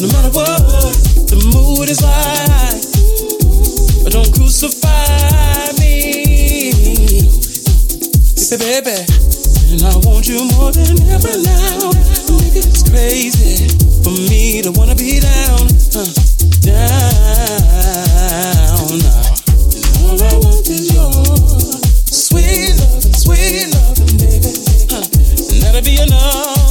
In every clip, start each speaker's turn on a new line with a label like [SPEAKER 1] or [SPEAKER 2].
[SPEAKER 1] no matter what. The mood is light, don't crucify me. Baby, and I want you more than ever now. It's crazy for me to wanna be down, uh, down. All I
[SPEAKER 2] want is your sweet love, sweet love, baby, that'll be enough.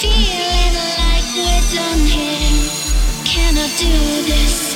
[SPEAKER 2] Feeling like we're done here. Cannot do this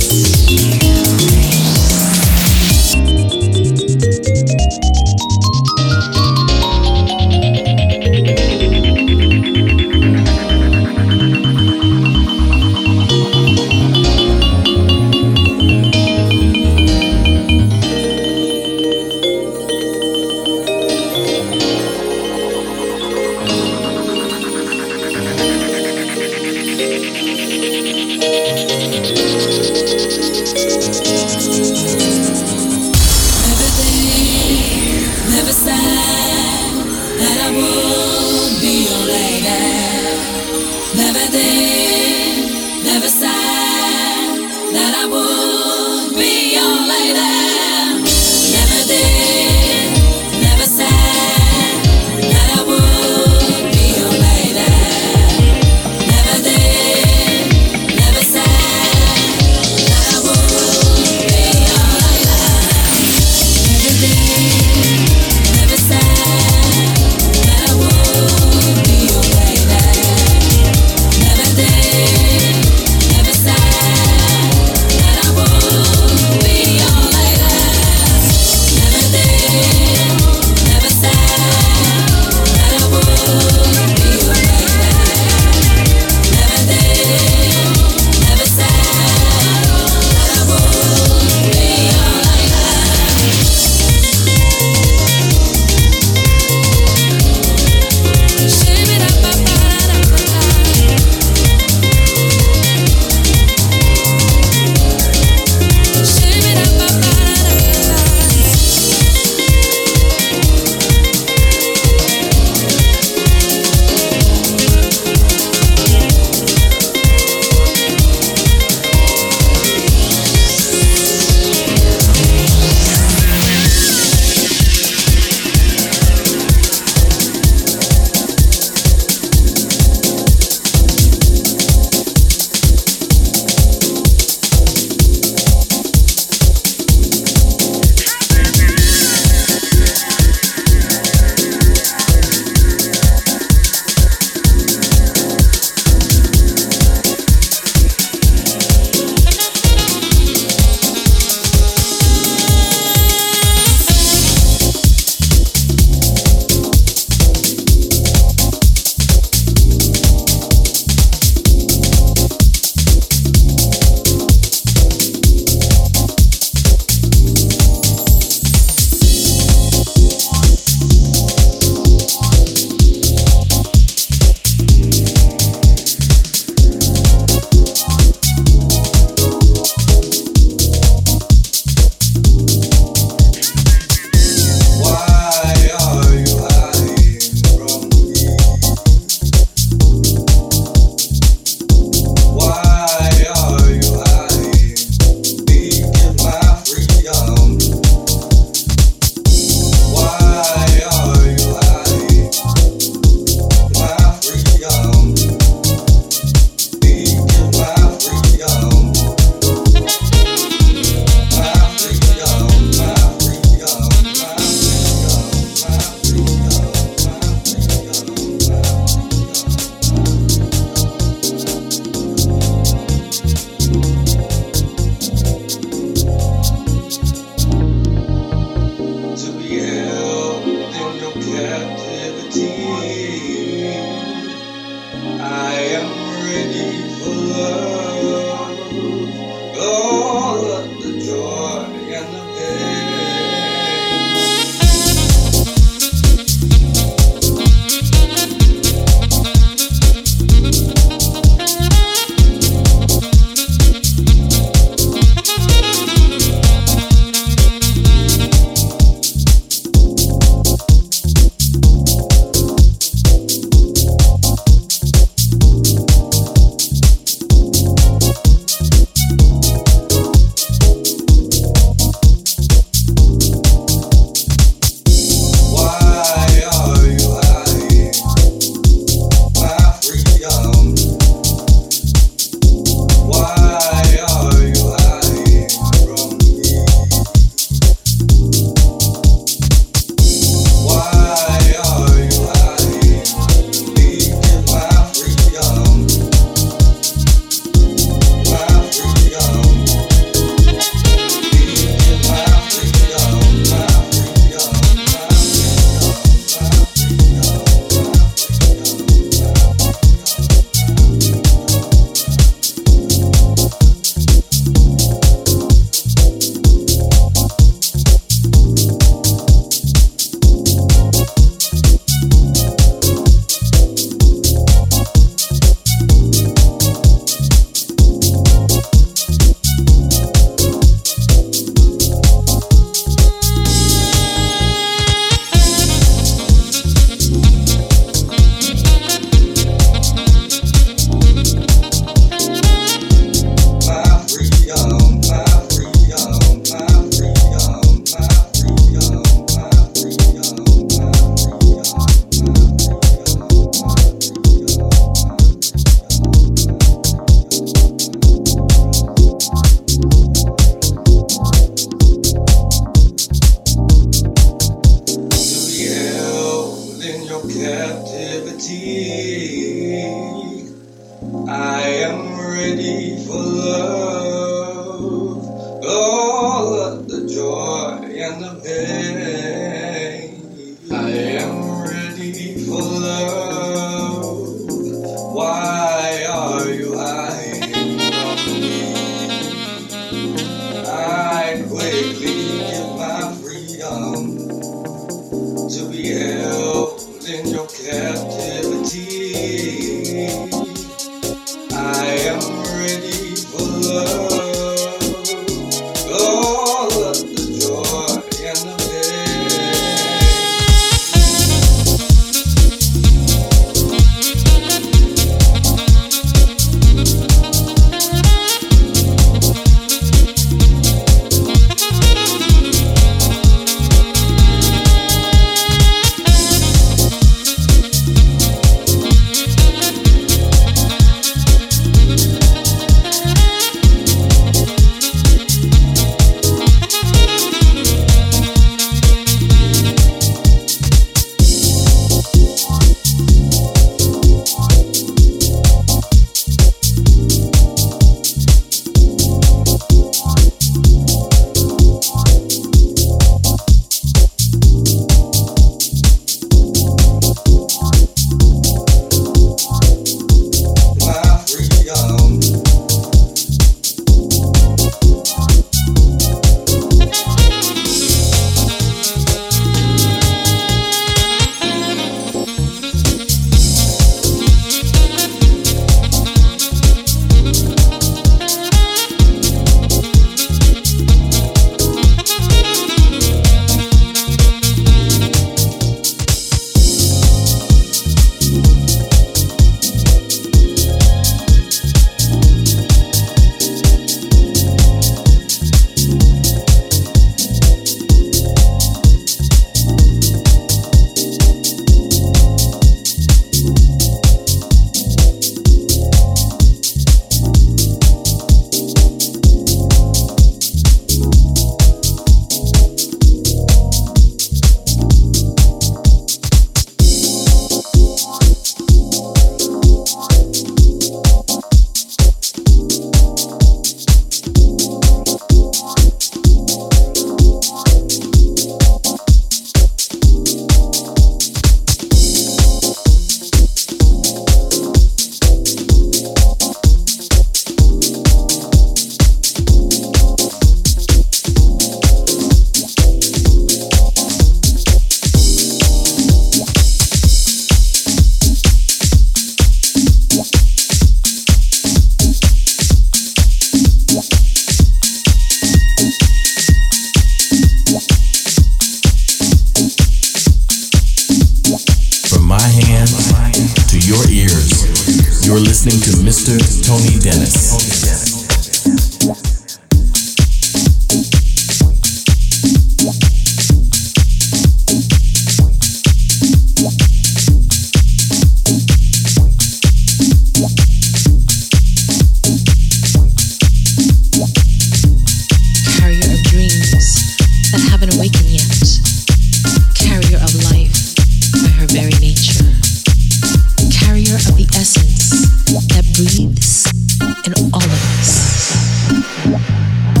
[SPEAKER 3] in all of us.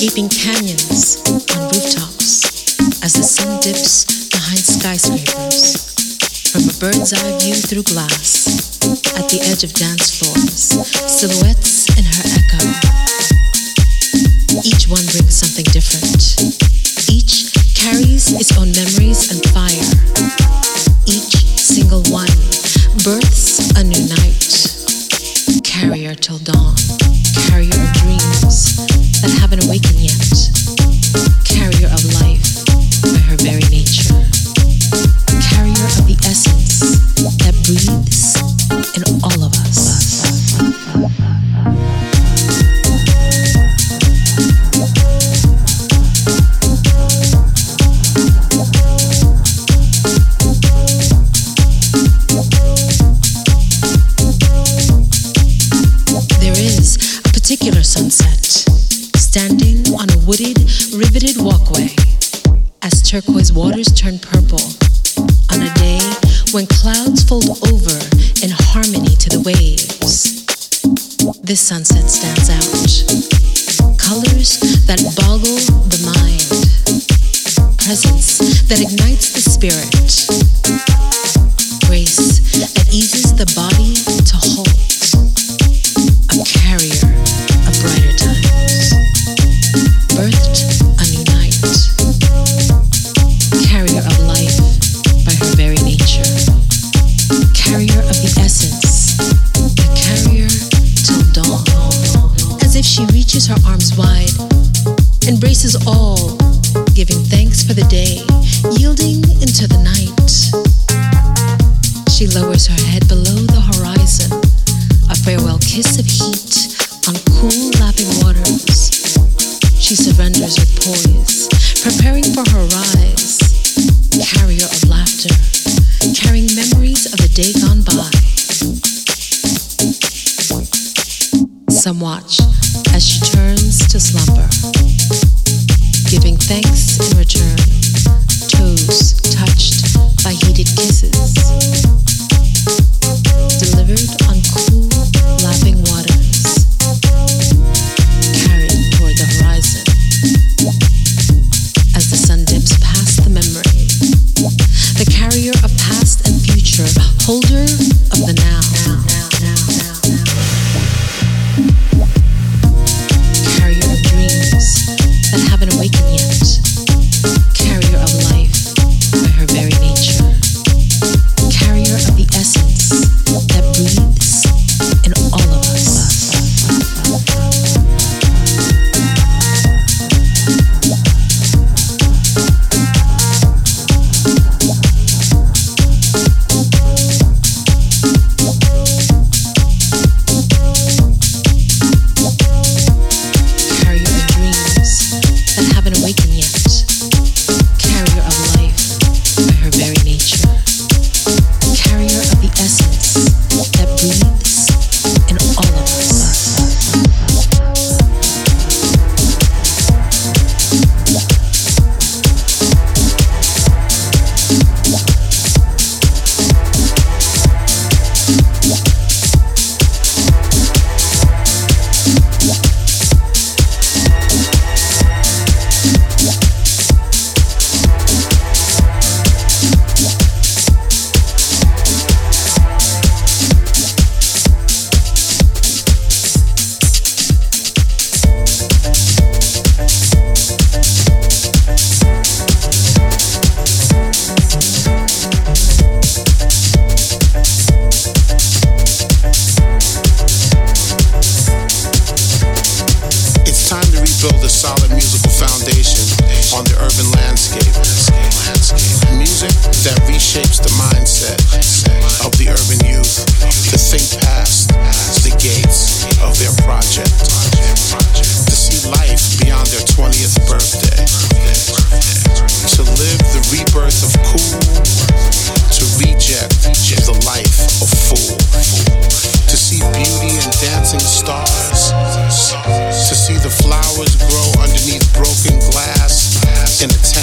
[SPEAKER 3] Gaping canyons on rooftops as the sun dips behind skyscrapers. From a bird's eye view through glass, at the edge of dance floors, silhouettes in
[SPEAKER 4] her echo. Each one brings something different. turquoise waters turn purple on a day when clouds fold over in harmony to the waves. This sunset stands out. Colors that boggle the mind, presence that ignites the spirit. cool lapping waters. She surrenders her poise, preparing for her rise. Carrier of laughter, carrying memories of the day gone by. Some watch as she turns to slumber. in the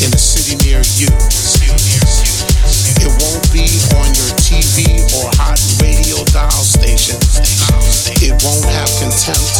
[SPEAKER 4] in
[SPEAKER 5] a city near you. It won't be on your TV or hot radio dial station. It won't have contempt